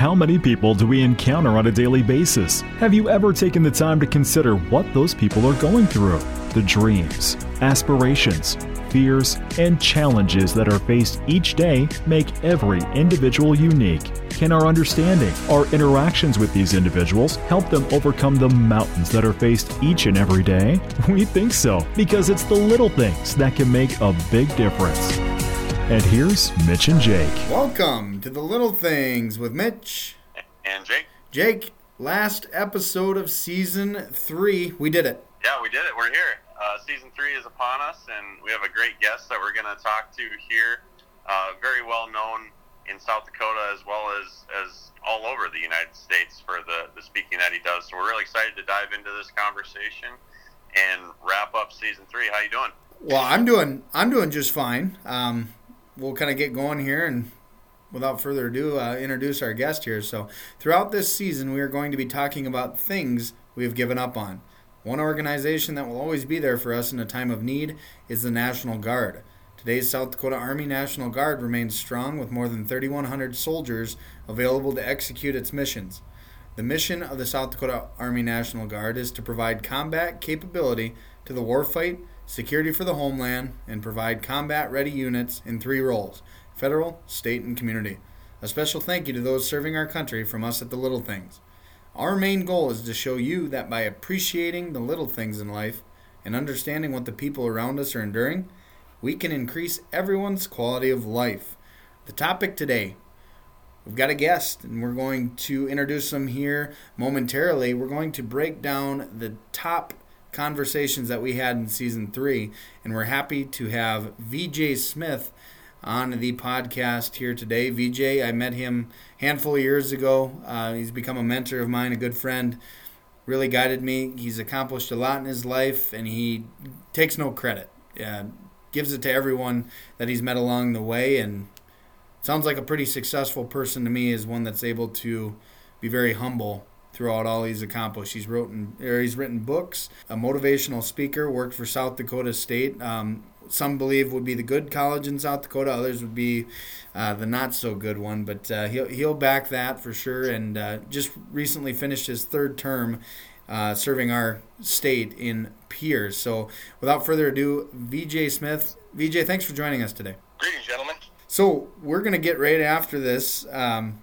How many people do we encounter on a daily basis? Have you ever taken the time to consider what those people are going through? The dreams, aspirations, fears, and challenges that are faced each day make every individual unique. Can our understanding, our interactions with these individuals help them overcome the mountains that are faced each and every day? We think so, because it's the little things that can make a big difference. And here's Mitch and Jake. Welcome to the Little Things with Mitch and Jake. Jake, last episode of season three. We did it. Yeah, we did it. We're here. Uh, season three is upon us, and we have a great guest that we're going to talk to here. Uh, very well known in South Dakota as well as, as all over the United States for the, the speaking that he does. So we're really excited to dive into this conversation and wrap up season three. How you doing? Well, I'm doing I'm doing just fine. Um, we'll kind of get going here and without further ado uh, introduce our guest here. So throughout this season we are going to be talking about things we have given up on. One organization that will always be there for us in a time of need is the national guard. Today's south dakota army national guard remains strong with more than 3100 soldiers available to execute its missions. The mission of the south dakota army national guard is to provide combat capability to the warfight security for the homeland, and provide combat ready units in three roles federal, state, and community. A special thank you to those serving our country from us at the Little Things. Our main goal is to show you that by appreciating the little things in life and understanding what the people around us are enduring, we can increase everyone's quality of life. The topic today We've got a guest, and we're going to introduce him here momentarily. We're going to break down the top conversations that we had in season three. And we're happy to have VJ Smith on the podcast here today. VJ, I met him handful of years ago. Uh, he's become a mentor of mine, a good friend. Really guided me. He's accomplished a lot in his life, and he takes no credit. Uh, gives it to everyone that he's met along the way, and sounds like a pretty successful person to me. Is one that's able to be very humble throughout all he's accomplished. He's written or he's written books, a motivational speaker, worked for South Dakota State. Um, some believe would be the good college in South Dakota. Others would be uh, the not so good one. But uh, he'll he'll back that for sure. And uh, just recently finished his third term. Uh, serving our state in Pierre. So, without further ado, VJ Smith. VJ, thanks for joining us today. Greetings, gentlemen. So, we're going to get right after this. Um,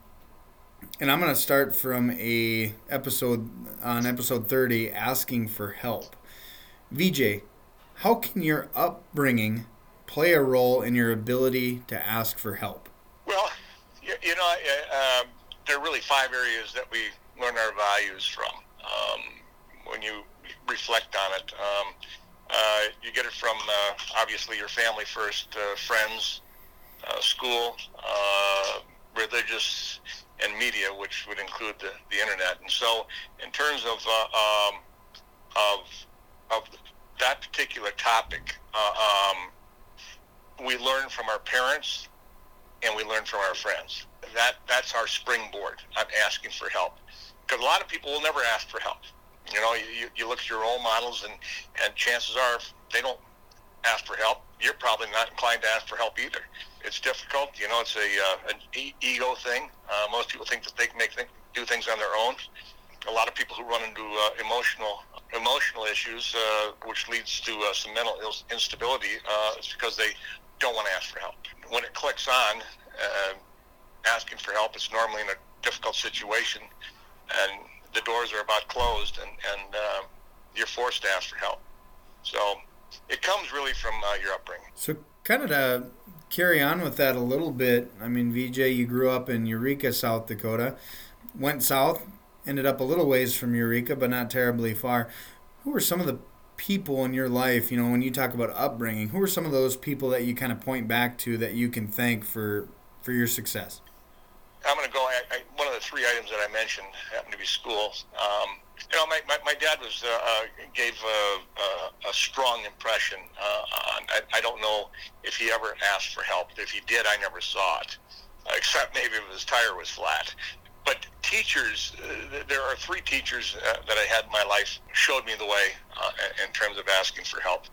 and I'm going to start from a episode on episode 30 asking for help. VJ, how can your upbringing play a role in your ability to ask for help? Well, you, you know, uh, there are really five areas that we learn our values from. Um, when you reflect on it, um, uh, you get it from uh, obviously your family first, uh, friends, uh, school, uh, religious and media, which would include the, the internet. And so, in terms of uh, um, of of that particular topic, uh, um, we learn from our parents and we learn from our friends. That that's our springboard. I'm asking for help because a lot of people will never ask for help. You know, you, you look at your role models, and and chances are if they don't ask for help. You're probably not inclined to ask for help either it's difficult. You know, it's a uh, an e- ego thing. Uh, most people think that they can make th- do things on their own. A lot of people who run into uh, emotional emotional issues, uh, which leads to uh, some mental Ill- instability, uh, is because they don't want to ask for help. When it clicks on, asking for help is normally in a difficult situation, and the doors are about closed, and and you're forced to ask for help. So it comes really from your upbringing. So kind of to carry on with that a little bit, I mean, VJ, you grew up in Eureka, South Dakota, went south, ended up a little ways from Eureka, but not terribly far. Who were some of the people in your life, you know, when you talk about upbringing, who are some of those people that you kind of point back to that you can thank for for your success? I'm going to go. I, I, one of the three items that I mentioned happened to be school. Um, you know, my, my, my dad was uh, uh, gave a, a, a strong impression. Uh, on, I, I don't know if he ever asked for help. If he did, I never saw it, uh, except maybe if his tire was flat. But teachers, uh, there are three teachers uh, that I had in my life showed me the way uh, in terms of asking for help.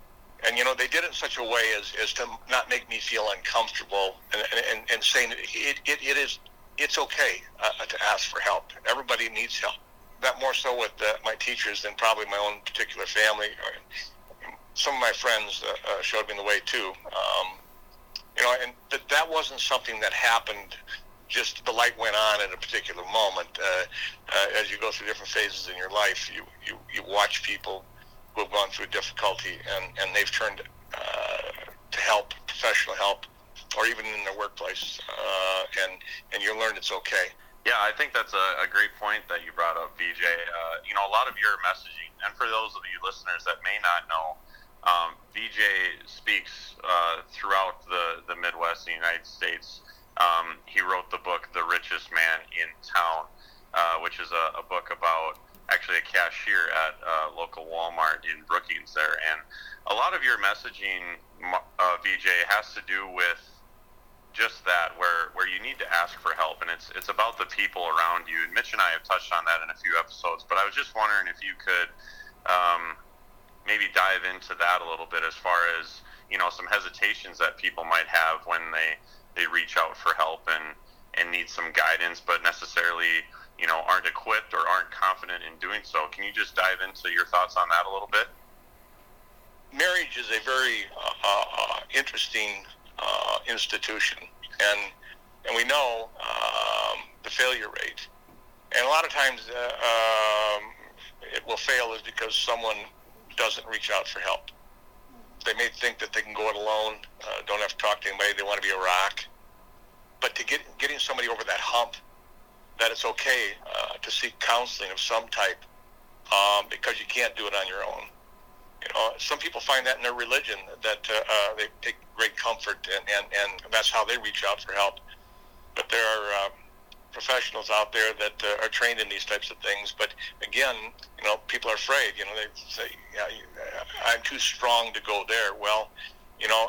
And you know they did it in such a way as, as to not make me feel uncomfortable and, and, and saying it, it, it is it's okay uh, to ask for help. Everybody needs help. That more so with uh, my teachers than probably my own particular family. Some of my friends uh, uh, showed me the way too. Um, you know, and that that wasn't something that happened. Just the light went on at a particular moment. Uh, uh, as you go through different phases in your life, you, you, you watch people who have gone through difficulty and, and they've turned to help, professional help, or even in their workplace, uh, and and you learn it's okay. Yeah, I think that's a, a great point that you brought up, VJ. Uh, you know, a lot of your messaging, and for those of you listeners that may not know, um, VJ speaks uh, throughout the, the Midwest, the United States. Um, he wrote the book The Richest Man in Town, uh, which is a, a, book about actually a cashier at a uh, local Walmart in Brookings there. And a lot of your messaging, uh, VJ, has to do with just that where where you need to ask for help and it's it's about the people around you and Mitch and I have touched on that in a few episodes but I was just wondering if you could um, maybe dive into that a little bit as far as you know some hesitations that people might have when they they reach out for help and and need some guidance but necessarily you know aren't equipped or aren't confident in doing so. Can you just dive into your thoughts on that a little bit? Marriage is a very uh, uh, interesting uh, institution, and and we know um, the failure rate. And a lot of times, uh, um, it will fail is because someone doesn't reach out for help. They may think that they can go it alone, uh, don't have to talk to anybody. They want to be a rock. But to get getting somebody over that hump, that it's okay uh, to seek counseling of some type, um, because you can't do it on your own. Some people find that in their religion that uh, uh, they take great comfort, and, and, and that's how they reach out for help. But there are uh, professionals out there that uh, are trained in these types of things. But again, you know, people are afraid. You know, they say, yeah, "I'm too strong to go there." Well, you know,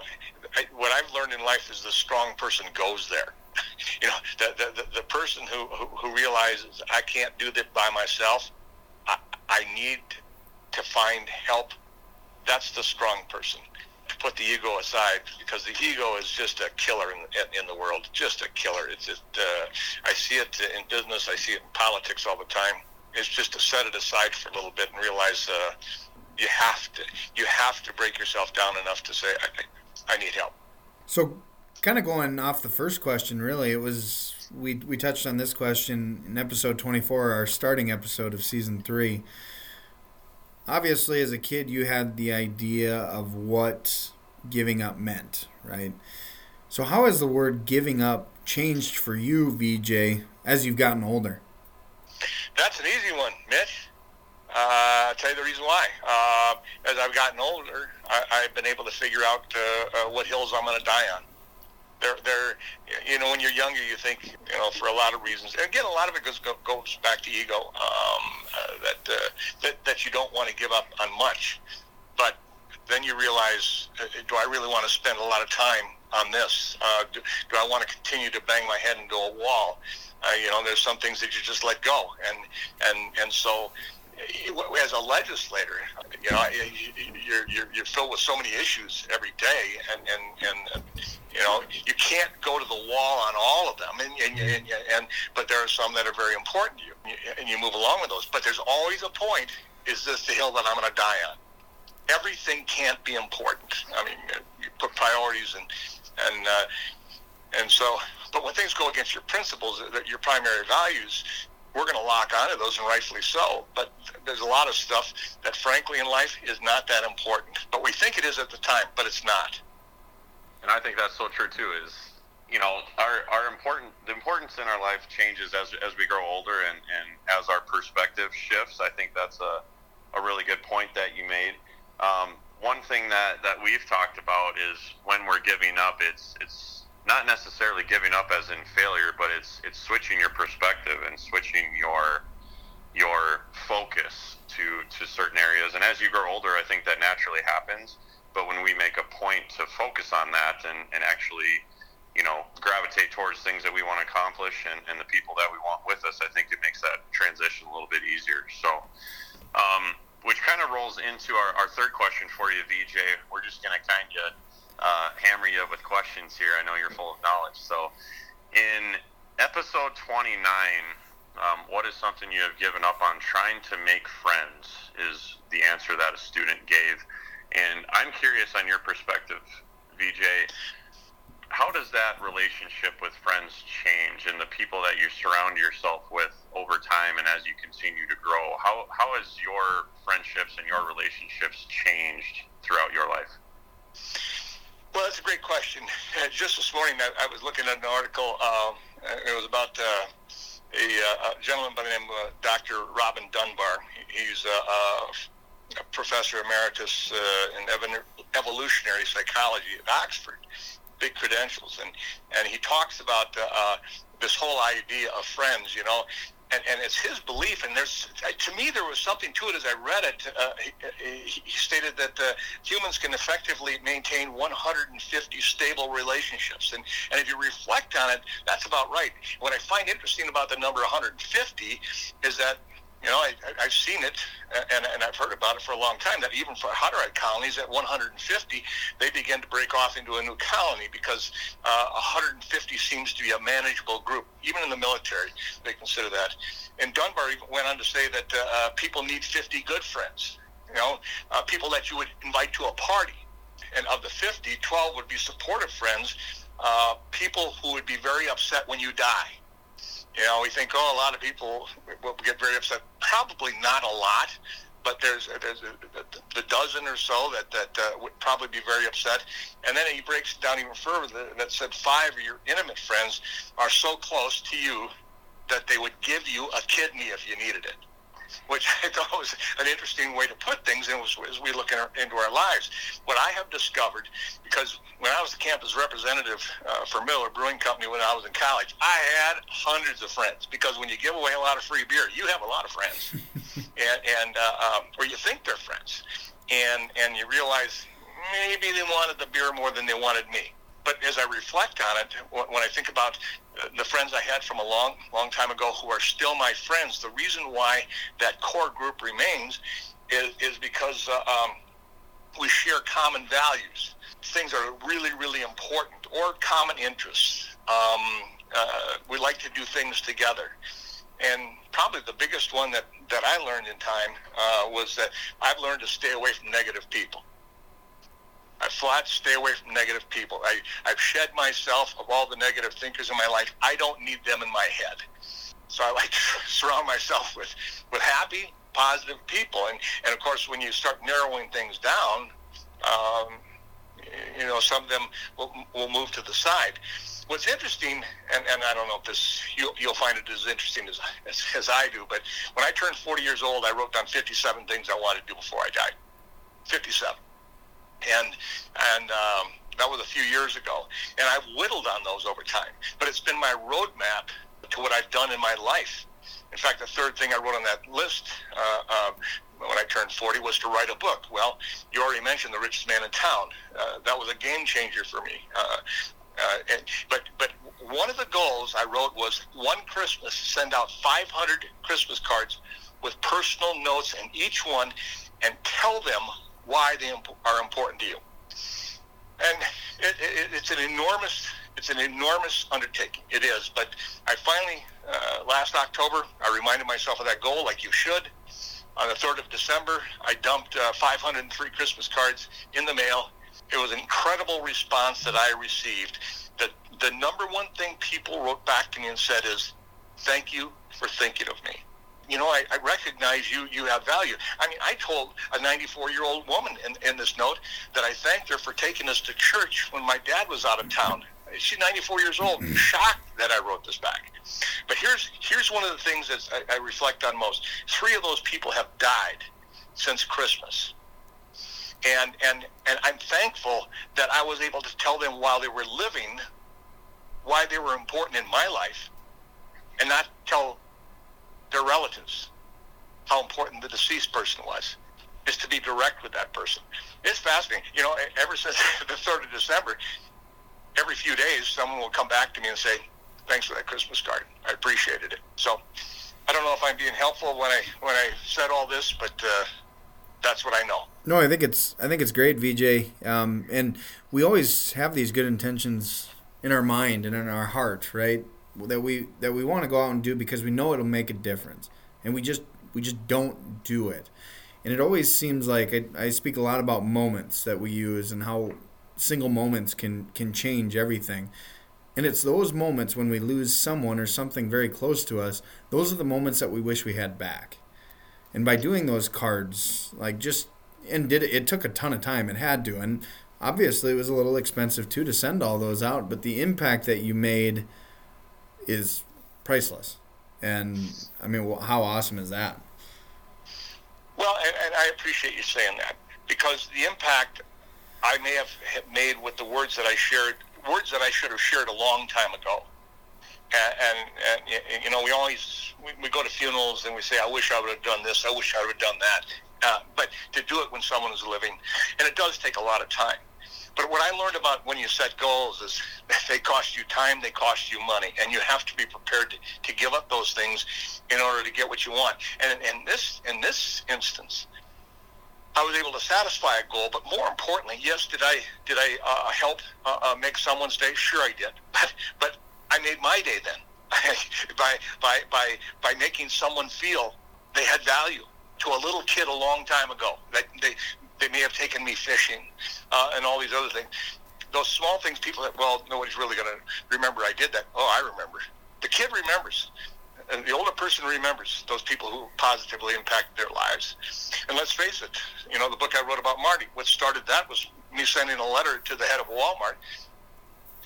I, what I've learned in life is the strong person goes there. you know, the, the, the, the person who, who, who realizes I can't do this by myself, I, I need to find help that's the strong person. To put the ego aside, because the ego is just a killer in, in the world, just a killer. It's just, uh, I see it in business, I see it in politics all the time. It's just to set it aside for a little bit and realize uh, you have to you have to break yourself down enough to say I, I need help. So, kind of going off the first question, really, it was we we touched on this question in episode 24, our starting episode of season three obviously as a kid you had the idea of what giving up meant, right? So how has the word giving up changed for you, VJ, as you've gotten older? That's an easy one, Mitch. Uh, I'll tell you the reason why. Uh, as I've gotten older, I, have been able to figure out uh, uh what hills I'm going to die on they're they're you know when you're younger you think you know for a lot of reasons. And again a lot of it goes goes back to ego um, uh, that uh, that that you don't want to give up on much. But then you realize uh, do I really want to spend a lot of time on this? Uh, do, do I want to continue to bang my head into a wall? Uh, you know there's some things that you just let go. And and and so as a legislator, you know, you're, you're, you're filled with so many issues every day, and, and, and you know, you can't go to the wall on all of them, and, and, and, and but there are some that are very important to you, and you move along with those. But there's always a point: is this the hill that I'm going to die on? Everything can't be important. I mean, you put priorities and and uh, and so, but when things go against your principles, your primary values, we're going to lock onto those, and rightfully so. But there's a lot of stuff that, frankly, in life is not that important. But we think it is at the time, but it's not and I think that's so true too. Is you know our our important the importance in our life changes as as we grow older and and as our perspective shifts. I think that's a a really good point that you made. Um, one thing that that we've talked about is when we're giving up, it's it's not necessarily giving up as in failure, but it's it's switching your perspective and switching your your focus to to certain areas. And as you grow older, I think that naturally happens but when we make a point to focus on that and, and actually, you know, gravitate towards things that we want to accomplish and, and the people that we want with us, I think it makes that transition a little bit easier. So, um, which kind of rolls into our, our third question for you, VJ. We're just going to kind of uh, hammer you with questions here. I know you're full of knowledge. So, in episode 29 um, what is something you have given up on trying to make friends is the answer that a student gave and i'm curious on your perspective vj how does that relationship with friends change and the people that you surround yourself with over time and as you continue to grow? How, how has your friendships and your relationships changed throughout your life? Well that's a great question. Uh, just this morning i, I was looking at an article um, it was about uh, a, uh, a, gentleman by the name of uh, dr robin dunbar. He's a, a professor emeritus uh, in evolutionary psychology at oxford big credentials, and and he talks about uh, uh, this whole idea of friends, you know. And, and it's his belief, and there's to me there was something to it as I read it. Uh, he, he, stated that uh, humans can effectively maintain 150 stable relationships, and and if you reflect on it, that's about right. What I find interesting about the number 150 is that you know, I, have seen it and, and I've heard about it for a long time that even for Hutterite colonies at 150, they begin to break off into a new colony because uh, 150 seems to be a manageable group. Even in the military, they consider that. And Dunbar even went on to say that uh, uh, people need 50 good friends, you know, uh, people that you would invite to a party. And of the 50, 12 would be supportive friends, uh, people who would be very upset when you die you know, we think, oh, a lot of people will get very upset. Probably not a lot, but there's there's a dozen or so that that uh, would probably be very upset. And then he breaks it down even further. That said, five of your intimate friends are so close to you that they would give you a kidney if you needed it which I thought was an interesting way to put things as we look in our, into our lives. What I have discovered, because when I was the campus representative uh, for Miller Brewing Company when I was in college, I had hundreds of friends because when you give away a lot of free beer, you have a lot of friends, and, and uh, um, or you think they're friends, and and you realize maybe they wanted the beer more than they wanted me but as I reflect on it, when I think about uh, the friends I had from a long, long time ago who are still my friends, the reason why that core group remains is, is because uh, um, we share common values, things are really, really important, or common interests. Um, uh, we like to do things together. And probably the biggest one that, that I learned in time uh, was that I've learned to stay away from negative people. I flat stay away from negative people. I, I've shed myself of all the negative thinkers in my life. I don't need them in my head. So I like to surround myself with, with happy, positive people. And, and of course, when you start narrowing things down, um, you know, some of them will, will move to the side. What's interesting, and, and I don't know if this, you'll, you'll find it as interesting as, as, as I do, but when I turned 40 years old, I wrote down 57 things I wanted to do before I died. 57 and and um, that was a few years ago. And I've whittled on those over time, but it's been my roadmap to what I've done in my life. In fact, the third thing I wrote on that list uh, uh, when I turned 40 was to write a book. Well, you already mentioned The Richest Man in Town. Uh, that was a game changer for me. Uh, uh, and, but but one of the goals I wrote was one Christmas send out 500 Christmas cards with personal notes in each one, and tell them why they are important to you. And it, it, it's an enormous it's an enormous undertaking. It is, but I finally uh, last October I reminded myself of that goal, like you should. On the third of December, I dumped uh, 503 Christmas cards in the mail. It was an incredible response that I received. That the number one thing people wrote back to me and said is, "Thank you for thinking of me." You know, I, I recognize you, you have value. I mean, I told a 94 year old woman in, in this note that I thanked her for taking us to church when my dad was out of town. She's 94 years old, mm-hmm. shocked that I wrote this back. But here's here's one of the things that I, I reflect on most. Three of those people have died since Christmas. And, and, and I'm thankful that I was able to tell them while they were living why they were important in my life and not tell their relatives, how important the deceased person was, is to be direct with that person. It's fascinating. You know, ever since the 3rd of December, every few days, someone will come back to me and say, thanks for that Christmas card. I appreciated it. So I don't know if I'm being helpful when I when I said all this, but uh, that's what I know. No, I think it's I think it's great, VJ. Um, and we always have these good intentions in our mind and in our heart, right? That we that we want to go out and do because we know it'll make a difference, and we just we just don't do it. And it always seems like I, I speak a lot about moments that we use and how single moments can can change everything. And it's those moments when we lose someone or something very close to us, those are the moments that we wish we had back. And by doing those cards, like just and did it, it took a ton of time. It had to, and obviously it was a little expensive too to send all those out. But the impact that you made is priceless. And I mean, well, how awesome is that? Well, and, and I appreciate you saying that because the impact I may have made with the words that I shared, words that I should have shared a long time ago. And, and, and you know, we always we, we, go to funerals and we say, "I wish I would have done this. I wish I would have done that." Uh, but to do it when someone is living, and it does take a lot of time. But what I learned about when you set goals is they cost you time, they cost you money, and you have to be prepared to, to give up those things in order to get what you want. And in this in this instance, I was able to satisfy a goal, but more importantly, yes, did I did I uh, help uh, uh, make someone's day? Sure, I did. But but I made my day then by by by by making someone feel they had value to a little kid a long time ago. They they may have taken me fishing uh, and all these other things. Those small things, people that well, nobody's really going to remember I did that. Oh, I remember. The kid remembers and the older person remembers those people who positively impacted their lives. And let's face it, you know, the book I wrote about Marty, what started that was me sending a letter to the head of Walmart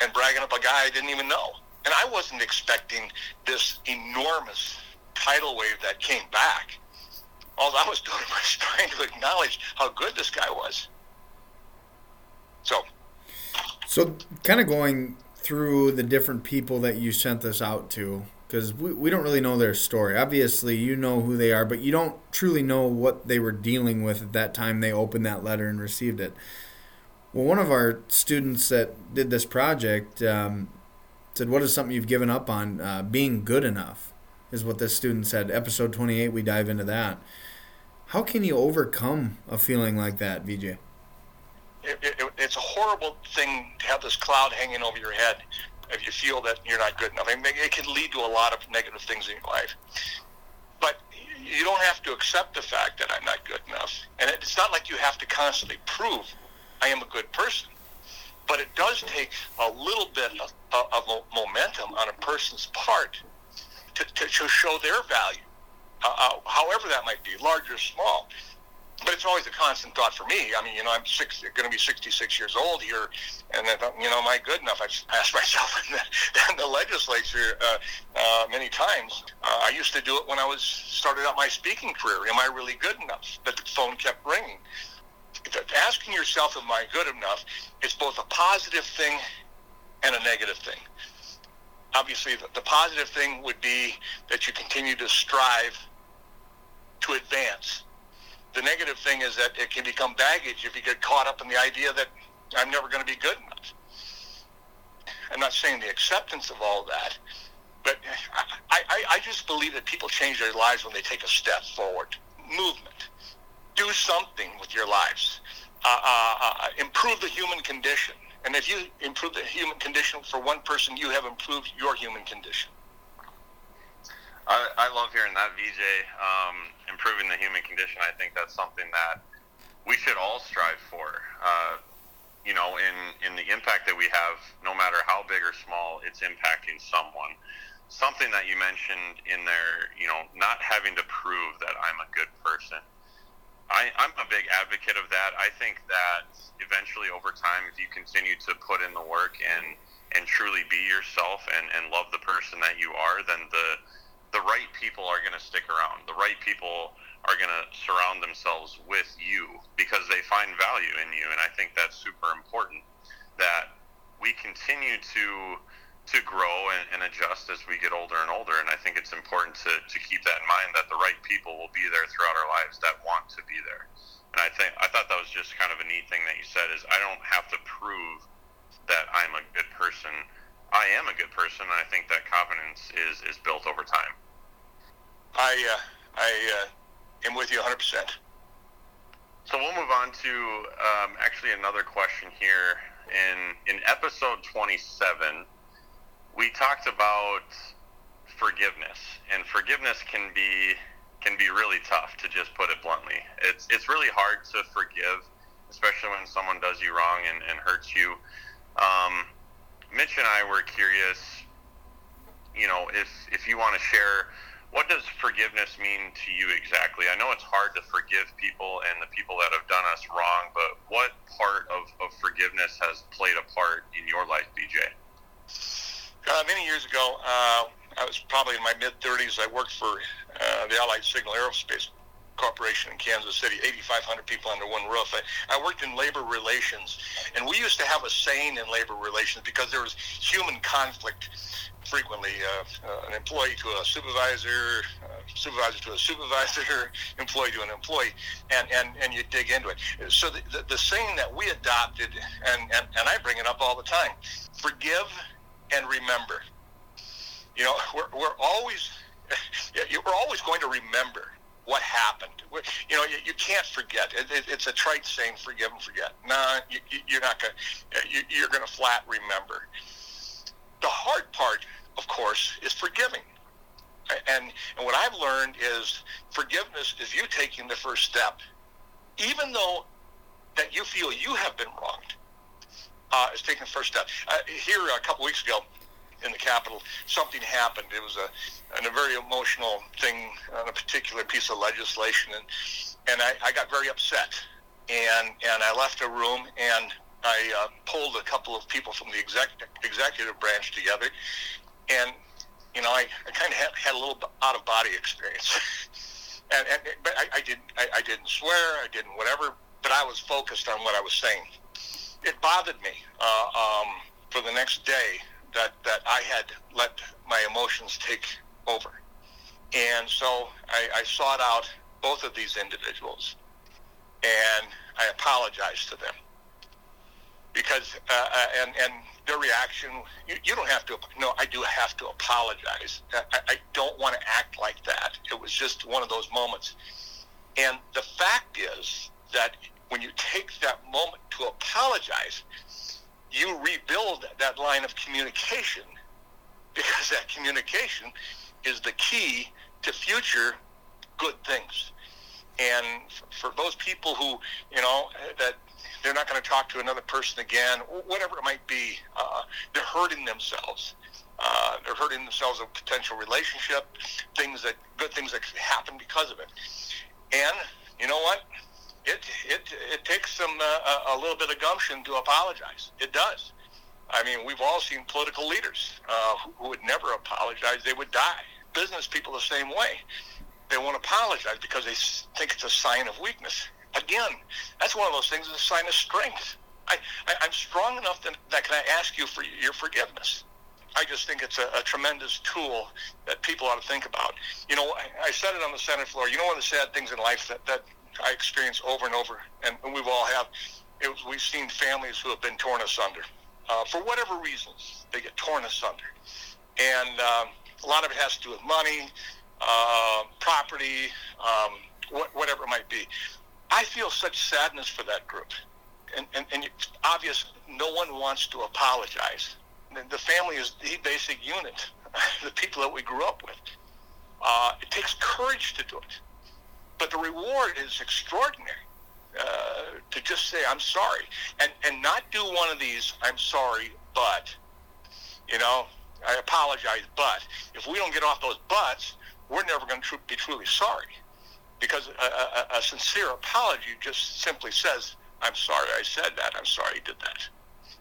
and bragging up a guy I didn't even know. And I wasn't expecting this enormous tidal wave that came back. All I was doing was trying to acknowledge how good this guy was. So, so kind of going through the different people that you sent this out to, because we, we don't really know their story. Obviously, you know who they are, but you don't truly know what they were dealing with at that time they opened that letter and received it. Well, one of our students that did this project um, said, What is something you've given up on? Uh, being good enough, is what this student said. Episode 28, we dive into that. How can you overcome a feeling like that, VJ? It, it, it's a horrible thing to have this cloud hanging over your head if you feel that you're not good enough. I mean, it can lead to a lot of negative things in your life. But you don't have to accept the fact that I'm not good enough. And it's not like you have to constantly prove I am a good person. But it does take a little bit of, of momentum on a person's part to, to, to show their value, uh, however that might be, large or small but it's always a constant thought for me. I mean, you know, I'm six, going to be 66 years old here, and I thought, you know, am I good enough? I've asked myself in the, in the legislature uh, uh, many times. Uh, I used to do it when I was started out my speaking career. Am I really good enough? But the phone kept ringing. Asking yourself, am I good enough, is both a positive thing and a negative thing. Obviously, the positive thing would be that you continue to strive to advance the negative thing is that it can become baggage if you get caught up in the idea that I'm never going to be good enough. I'm not saying the acceptance of all that, but I, I, I just believe that people change their lives when they take a step forward. Movement. Do something with your lives. Uh, uh, uh, improve the human condition. And if you improve the human condition for one person, you have improved your human condition. I, I love hearing that, VJ. Um, improving the human condition. I think that's something that we should all strive for. Uh, you know, in in the impact that we have, no matter how big or small, it's impacting someone. Something that you mentioned in there, you know, not having to prove that I'm a good person. I, I'm a big advocate of that. I think that eventually, over time, if you continue to put in the work and and truly be yourself and, and love the person that you are, then the the right people are going to stick around. The right people are going to surround themselves with you because they find value in you. And I think that's super important that we continue to to grow and, and adjust as we get older and older. And I think it's important to, to keep that in mind that the right people will be there throughout our lives that want to be there. And I think I thought that was just kind of a neat thing that you said is I don't have to prove that I'm a good person I am a good person, and I think that confidence is is built over time. I uh, I uh, am with you 100. percent So we'll move on to um, actually another question here in in episode 27. we talked about forgiveness, and forgiveness can be can be really tough to just put it bluntly. It's it's really hard to forgive, especially when someone does you wrong and, and hurts you. Um, Mitch and I were curious, you know, if if you want to share what does forgiveness mean to you exactly? I know it's hard to forgive people and the people that have done us wrong, but what part of, of forgiveness has played a part in your life, VJ? Uh, many years ago, uh, I was probably in my mid 30s. I worked for uh, the Allied Signal Aerospace Corporation in Kansas City, 8,500 people under one roof. I, I worked in labor relations, and we used to have a saying in labor relations because there was human conflict frequently. Uh, uh, an employee to a supervisor, uh, supervisor to a supervisor, employee to an employee, and, and, and you dig into it. So the, the, the saying that we adopted, and, and, and I bring it up all the time, forgive and remember. You know, we're, we're always we're always going to remember what happened. You know, you, you can't forget. It, it, it's a trite saying, "Forgive and forget." Nah, you, you're not going. You, you're going to flat remember. The hard part, of course, is forgiving. And and what I've learned is forgiveness is you taking the first step, even though that you feel you have been wronged. Uh, is taking the first step. Uh, here a couple weeks ago, in the Capitol, something happened. It was a, a very emotional thing on a particular piece of legislation, and and I, I got very upset, and and I left a room and I uh, pulled a couple of people from the exec, executive branch together, and you know I, I kind of had, had a little out of body experience, and, and but I, I didn't I, I didn't swear I didn't whatever, but I was focused on what I was saying. It bothered me uh, um, for the next day that that I had let my emotions take over, and so I, I sought out both of these individuals, and I apologized to them. Because uh, uh, and and their reaction you, you don't have to no I do have to apologize. I, I don't want to act like that. It was just one of those moments. And the fact is that when you take that moment to apologize you rebuild that line of communication because that communication is the key to future good things. And for those people who, you know, that they're not going to talk to another person again, whatever it might be, uh, they're hurting themselves. Uh, they're hurting themselves a potential relationship, things that good things that happen because of it. And you know what? It it it takes some uh, a little bit of gumption to apologize. It does. I mean, we've all seen political leaders uh, who, who would never apologize; they would die. Business people the same way. They won't apologize because they think it's a sign of weakness. Again, that's one of those things. It's a sign of strength. I, I am strong enough that, that can I ask you for your forgiveness. I just think it's a, a, tremendous tool that people ought to think about. You know, I, I said it on the Senate floor. You know, one of the sad things in life that, that I experience over and over, and we've all have. It, we've seen families who have been torn asunder uh, for whatever reasons. They get torn asunder, and um, a lot of it has to do with money, uh, property, um, wh- whatever it might be. I feel such sadness for that group, and, and, and it's obvious no one wants to apologize. The family is the basic unit, the people that we grew up with. Uh, it takes courage to do it. But the reward is extraordinary. Uh, to just say I'm sorry and and not do one of these I'm sorry but you know I apologize but if we don't get off those buts we're never going to tr- be truly sorry because a, a, a, sincere apology just simply says I'm sorry I said that I'm sorry I did that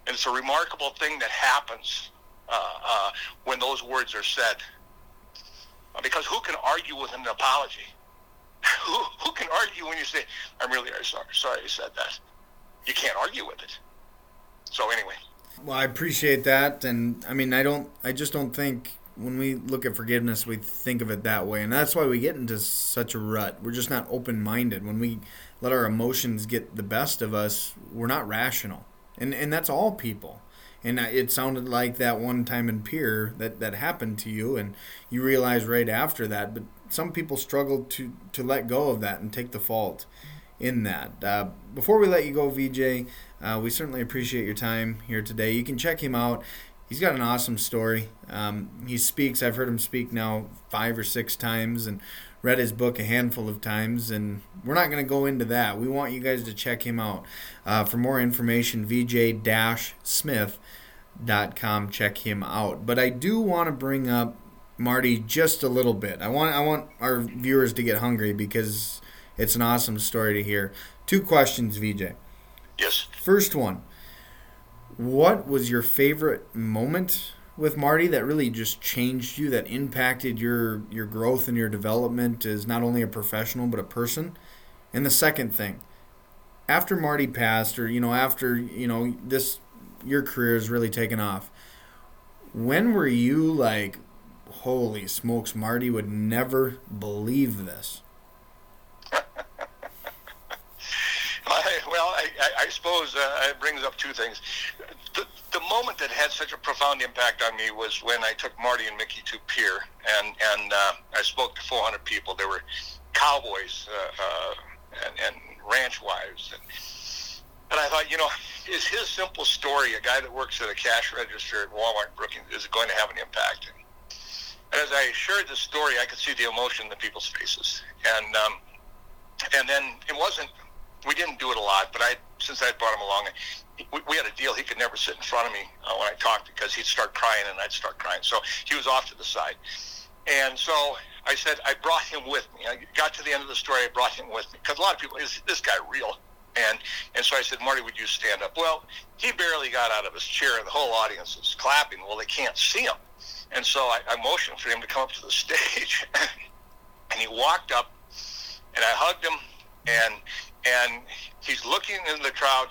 and it's a remarkable thing that happens uh, uh, when those words are said because who can argue with an apology who, who can argue when you say, I'm really sorry, sorry I said that? You can't argue with it. So anyway. Well, I appreciate that, and I mean, I don't, I just don't think when we look at forgiveness, we think of it that way, and that's why we get into such a rut. We're just not open-minded. When we let our emotions get the best of us, we're not rational, and and that's all people. And it sounded like that one time in Pierre that that happened to you, and you realize right after that. But some people struggle to to let go of that and take the fault in that. Uh, before we let you go, VJ, uh, we certainly appreciate your time here today. You can check him out he's got an awesome story. Um, he speaks. I've heard him speak now five or six times, and read his book a handful of times. And we're not going to go into that. We want you guys to check him out. Uh, for more information, vj-smith.com. Check him out. But I do want to bring up Marty just a little bit. I want I want our viewers to get hungry because it's an awesome story to hear. Two questions, VJ. Yes. First one. What was your favorite moment with Marty that really just changed you, that impacted your your growth and your development as not only a professional but a person? And the second thing, after Marty passed, or you know, after you know this, your career has really taken off. When were you like, holy smokes, Marty would never believe this? well, I, I, I suppose uh, it brings up two things. The, moment that had such a profound impact on me was when I took Marty and Mickey to Pierre, and and uh, I spoke to 400 people. There were cowboys uh, uh, and, and ranch wives, and, and I thought, you know, is his simple story, a guy that works at a cash register at Walmart Brookings, is it going to have an impact? And as I shared the story, I could see the emotion in the people's faces, and um, and then it wasn't we didn't do it a lot, but I since I brought him along, we, we had a deal. He could never sit in front of me uh, when I talked because he'd start crying and I'd start crying. So he was off to the side. And so I said I brought him with me. I got to the end of the story. I brought him with me because a lot of people is this guy real? And and so I said, Marty, would you stand up? Well, he barely got out of his chair, and the whole audience is clapping. Well, they can't see him, and so I, I motioned for him to come up to the stage, and he walked up, and I hugged him, and and he's looking in the crowd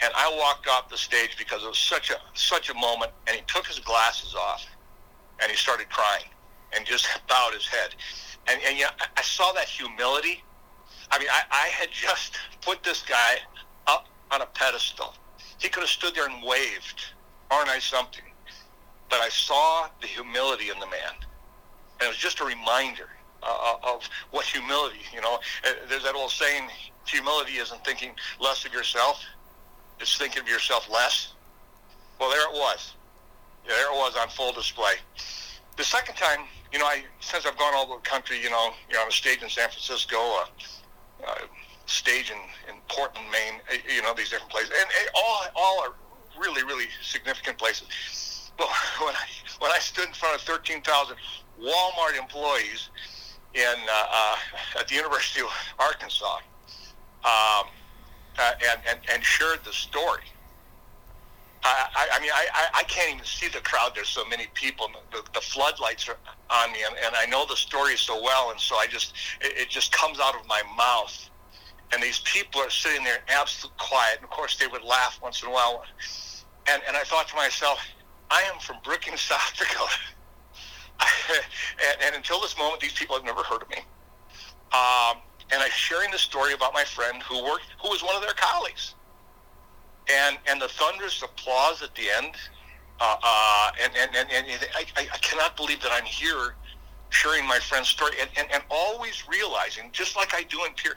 and I walked off the stage because it was such a such a moment and he took his glasses off and he started crying and just bowed his head. And and yeah I saw that humility. I mean I, I had just put this guy up on a pedestal. He could have stood there and waved aren't I something? But I saw the humility in the man. And it was just a reminder uh, of what humility you know? Uh, there's that old saying humility isn't thinking less of yourself, it's thinking of yourself less. Well, there it was. Yeah, there it was on full display. The second time, you know, I since I've gone all over the country, you know, you're on a stage in San Francisco, a, a stage in, in Portland, Maine, eh, you know, these different places, and, all all are really, really significant places. But when I when I stood in front of 13,000 Walmart employees in uh, uh, at the University of Arkansas, um, uh, and, and, and shared the story. I, I, mean, I, I can't even see the crowd. There's so many people. The, the floodlights are on me, and, and I know the story so well, and so I just it, it just comes out of my mouth. And these people are sitting there absolute quiet. And of course, they would laugh once in a while. And and I thought to myself, I am from Brookings, South Dakota. and, and until this moment, these people have never heard of me. Um, and I'm sharing the story about my friend who worked, who was one of their colleagues. And and the thunderous applause at the end, uh, uh, and, and, and, and I, I cannot believe that I'm here sharing my friend's story and, and, and always realizing, just like I do in Pierre,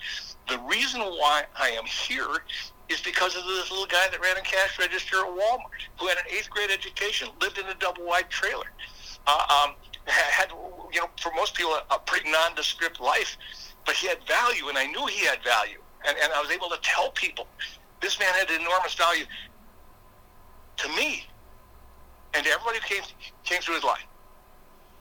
the reason why I am here is because of this little guy that ran a cash register at Walmart, who had an eighth grade education, lived in a double wide trailer, uh, um, had, you know, for most people, a pretty nondescript life but he had value, and I knew he had value, and, and I was able to tell people this man had enormous value to me. And to everybody who came came through his life.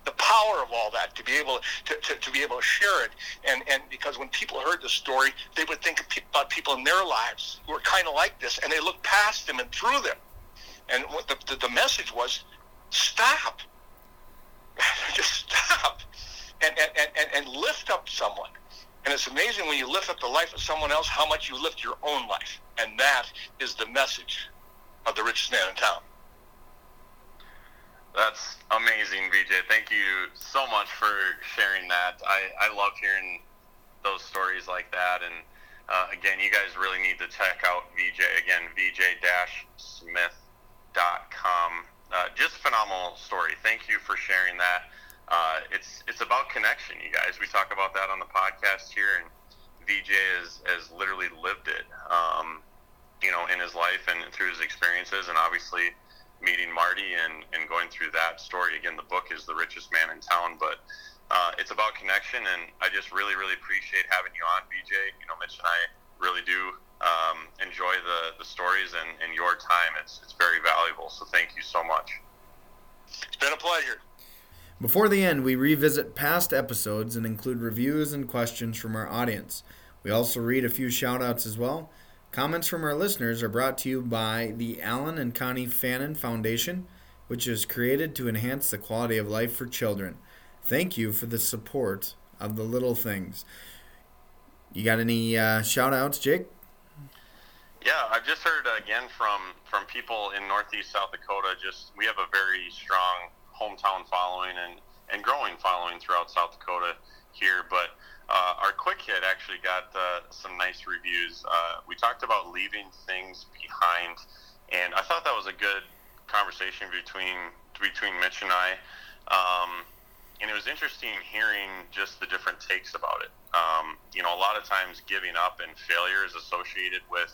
The power of all that to be able to, to, to be able to share it, and and because when people heard the story, they would think about people in their lives who were kind of like this, and they looked past them and through them, and what the, the, the message was, stop, just stop, and, and, and, and lift up someone and it's amazing when you lift up the life of someone else, how much you lift your own life. And that is the message of the richest man in town. That's amazing, VJ. Thank you so much for sharing that. I, I love hearing those stories like that. And uh, again, you guys really need to check out VJ. Again, vj-smith.com. Uh, just phenomenal story. Thank you for sharing that uh, it's it's about connection, you guys. We talk about that on the podcast here, and VJ has, has literally lived it, um, you know, in his life and through his experiences, and obviously meeting Marty and, and going through that story. Again, the book is The Richest Man in Town, but uh, it's about connection, and I just really, really appreciate having you on, VJ. You know, Mitch and I really do um, enjoy the, the stories and, and your time. It's, it's very valuable, so thank you so much. It's been a pleasure. Before the end, we revisit past episodes and include reviews and questions from our audience. We also read a few shout outs as well. Comments from our listeners are brought to you by the Allen and Connie Fannin Foundation, which is created to enhance the quality of life for children. Thank you for the support of the little things. You got any uh, shout outs, Jake? Yeah, I've just heard again from from people in Northeast South Dakota. Just we have a very strong hometown following and and growing following throughout South Dakota here. But uh, our quick hit actually got uh, some nice reviews. Uh, we talked about leaving things behind, and I thought that was a good conversation between between Mitch and I. Um, and it was interesting hearing just the different takes about it. Um, you know, a lot of times giving up and failure is associated with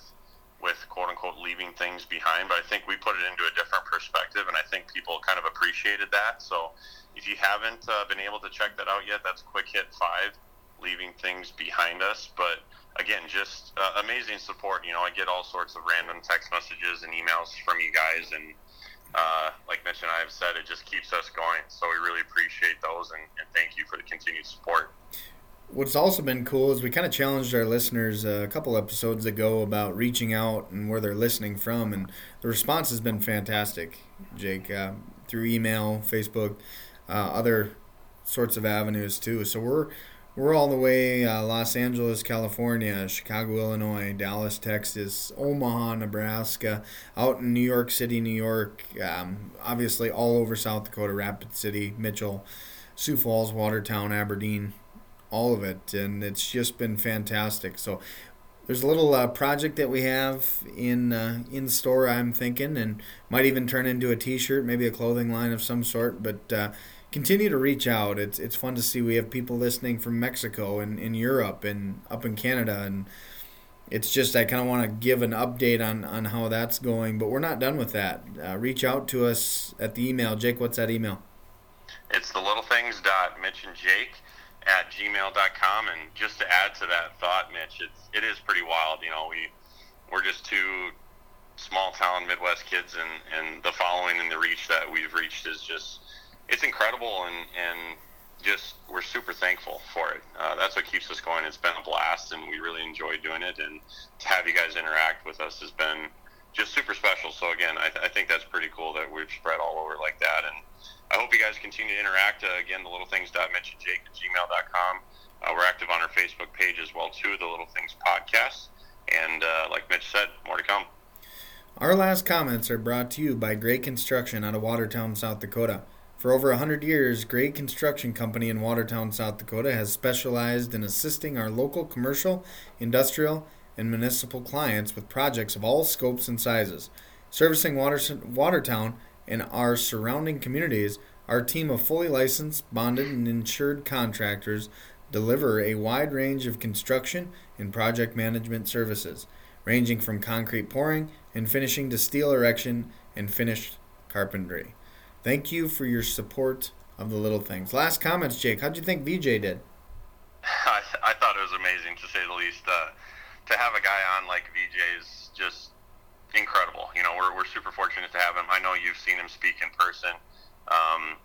with quote unquote leaving things behind, but I think we put it into a different perspective, and I think people kind of appreciated that. So if you haven't uh, been able to check that out yet, that's Quick Hit 5, Leaving Things Behind Us. But again, just uh, amazing support. You know, I get all sorts of random text messages and emails from you guys, and uh, like Mitch and I have said, it just keeps us going. So we really appreciate those, and, and thank you for the continued support what's also been cool is we kind of challenged our listeners a couple episodes ago about reaching out and where they're listening from, and the response has been fantastic, Jake, uh, through email, Facebook, uh, other sorts of avenues too. So we're we're all the way uh, Los Angeles, California, Chicago, Illinois, Dallas, Texas, Omaha, Nebraska, out in New York City, New York, um, obviously all over South Dakota, Rapid City, Mitchell, Sioux Falls, Watertown, Aberdeen, all of it, and it's just been fantastic. So there's a little uh, project that we have in uh, in store. I'm thinking, and might even turn into a T-shirt, maybe a clothing line of some sort. But uh, continue to reach out. It's it's fun to see we have people listening from Mexico and in Europe and up in Canada, and it's just I kind of want to give an update on on how that's going. But we're not done with that. Uh, reach out to us at the email. Jake, what's that email? It's the little things dot Mitch and Jake at gmail.com. And just to add to that thought, Mitch, it's, it is pretty wild. You know, we, we're just two small town Midwest kids and, and the following and the reach that we've reached is just, it's incredible. And, and just, we're super thankful for it. Uh, that's what keeps us going. It's been a blast and we really enjoy doing it. And to have you guys interact with us has been just super special. So again, I, th- I think that's pretty cool that we've spread all over like that. And, I hope you guys continue to interact. Uh, again, the little things Jake at gmail.com. Uh, we're active on our Facebook page as well too, the Little Things Podcast. And uh, like Mitch said, more to come. Our last comments are brought to you by Gray Construction out of Watertown, South Dakota. For over 100 years, Gray Construction Company in Watertown, South Dakota has specialized in assisting our local commercial, industrial, and municipal clients with projects of all scopes and sizes. Servicing Water- Watertown and our surrounding communities, our team of fully licensed, bonded, and insured contractors deliver a wide range of construction and project management services, ranging from concrete pouring and finishing to steel erection and finished carpentry. Thank you for your support of the little things. Last comments, Jake. How'd you think VJ did? I, I thought it was amazing to say the least. Uh, to have a guy on like VJ is just incredible. You know, we're, we're super fortunate to have him. I know you've seen him speak in person. Um,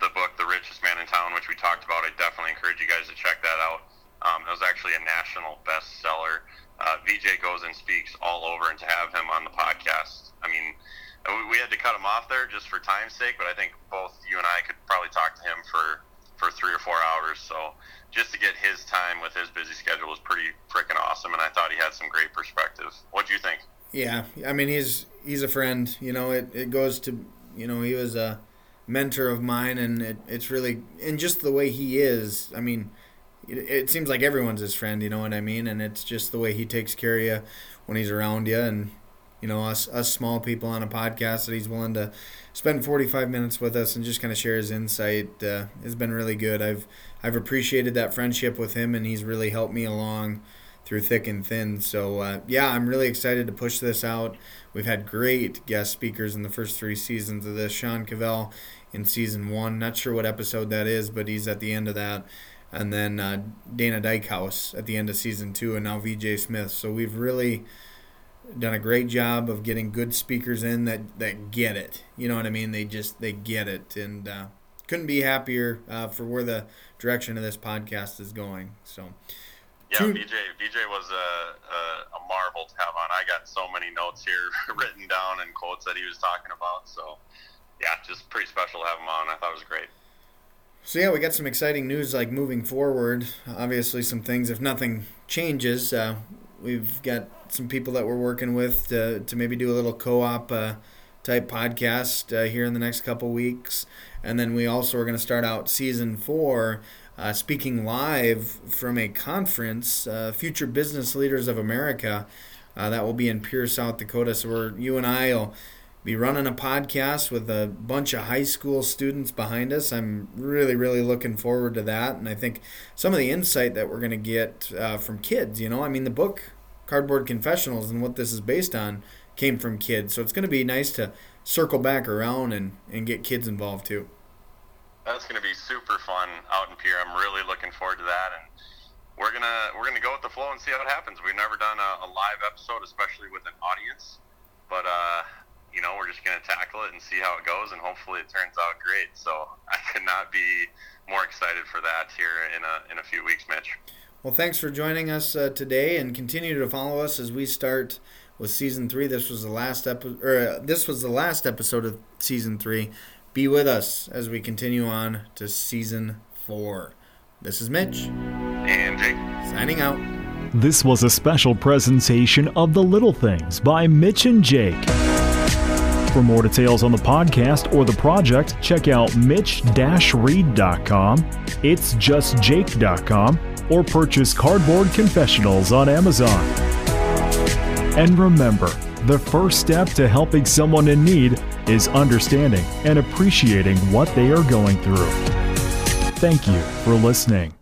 the book, The Richest Man in Town, which we talked about, I definitely encourage you guys to check that out. Um, it was actually a national bestseller. Uh, VJ goes and speaks all over, and to have him on the podcast, I mean, we, we had to cut him off there just for time's sake, but I think both you and I could probably talk to him for, for three or four hours. So just to get his time with his busy schedule was pretty freaking awesome, and I thought he had some great perspective. What do you think? Yeah, I mean he's he's a friend. You know, it, it goes to you know he was a mentor of mine, and it, it's really and just the way he is. I mean, it, it seems like everyone's his friend. You know what I mean? And it's just the way he takes care of you when he's around you, and you know us us small people on a podcast that he's willing to spend 45 minutes with us and just kind of share his insight uh, has been really good. I've I've appreciated that friendship with him, and he's really helped me along through thick and thin. So uh, yeah, I'm really excited to push this out. We've had great guest speakers in the first three seasons of this. Sean Covel in season one. Not sure what episode that is, but he's at the end of that. And then uh, Dana Dykhouse at the end of season two, and now VJ Smith. So we've really done a great job of getting good speakers in that, that get it. You know what I mean? They just they get it, and uh, couldn't be happier uh, for where the direction of this podcast is going. So. Yeah, VJ, VJ was a, a, a marvel to have on. I got so many notes here written down and quotes that he was talking about. So, yeah, just pretty special to have him on. I thought it was great. So yeah, we got some exciting news like moving forward. Obviously, some things if nothing changes, uh, we've got some people that we're working with to, to maybe do a little co-op uh, type podcast uh, here in the next couple weeks, and then we also are going to start out season four. Uh, speaking live from a conference, uh, Future Business Leaders of America, uh, that will be in Pierre, South Dakota. So, we're, you and I will be running a podcast with a bunch of high school students behind us. I'm really, really looking forward to that. And I think some of the insight that we're going to get uh, from kids, you know, I mean, the book Cardboard Confessionals and what this is based on came from kids. So it's going to be nice to circle back around and, and get kids involved too. That's going to be super fun out in Pierre. I'm really looking forward to that. And we're gonna we're gonna go with the flow and see how it happens. We've never done a, a live episode, especially with an audience, but uh, you know, we're just to tackle it and see how it goes, and hopefully it turns out great. So I could not be more excited for that here in a, in a few weeks, Mitch. Well, thanks for joining us uh, today, and continue to follow us as we start with season three. This was the last episode, uh, this was the last episode of season three. Be with us as we continue on to season four. This is Mitch and Jake signing out. This was a special presentation of The Little Things by Mitch and Jake. For more details on the podcast or the project, check out mitch-reed.com, it's justjake.com, or purchase Cardboard Confessionals on Amazon. And remember, the first step to helping someone in need is understanding and appreciating what they are going through. Thank you for listening.